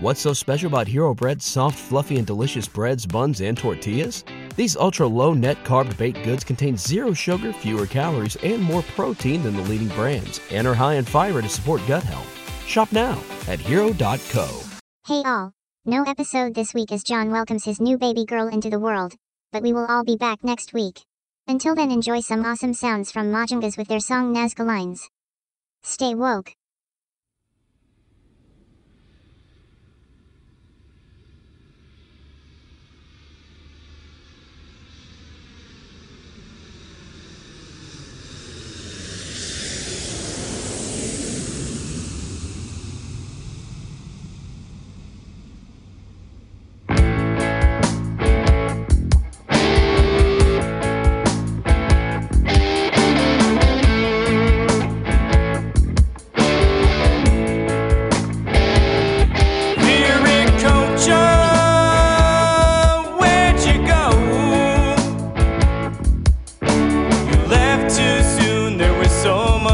What's so special about Hero Bread's soft, fluffy, and delicious breads, buns, and tortillas? These ultra low net carb baked goods contain zero sugar, fewer calories, and more protein than the leading brands, and are high in fiber to support gut health. Shop now at hero.co. Hey all. No episode this week as John welcomes his new baby girl into the world, but we will all be back next week. Until then, enjoy some awesome sounds from Majungas with their song Nazca Lines. Stay woke.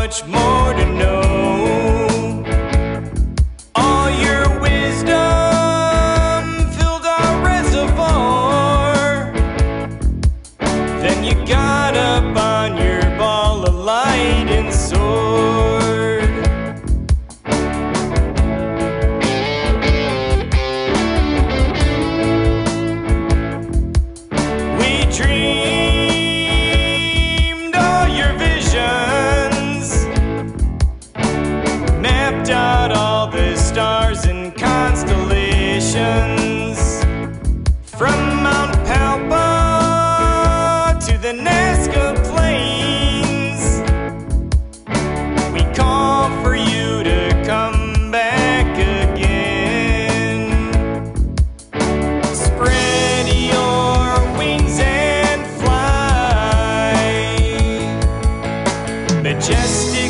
Much more to know. All your wisdom filled our reservoir. Then you got up on your ball of light and soared. We dreamed majestically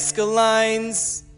above the Nazca lines.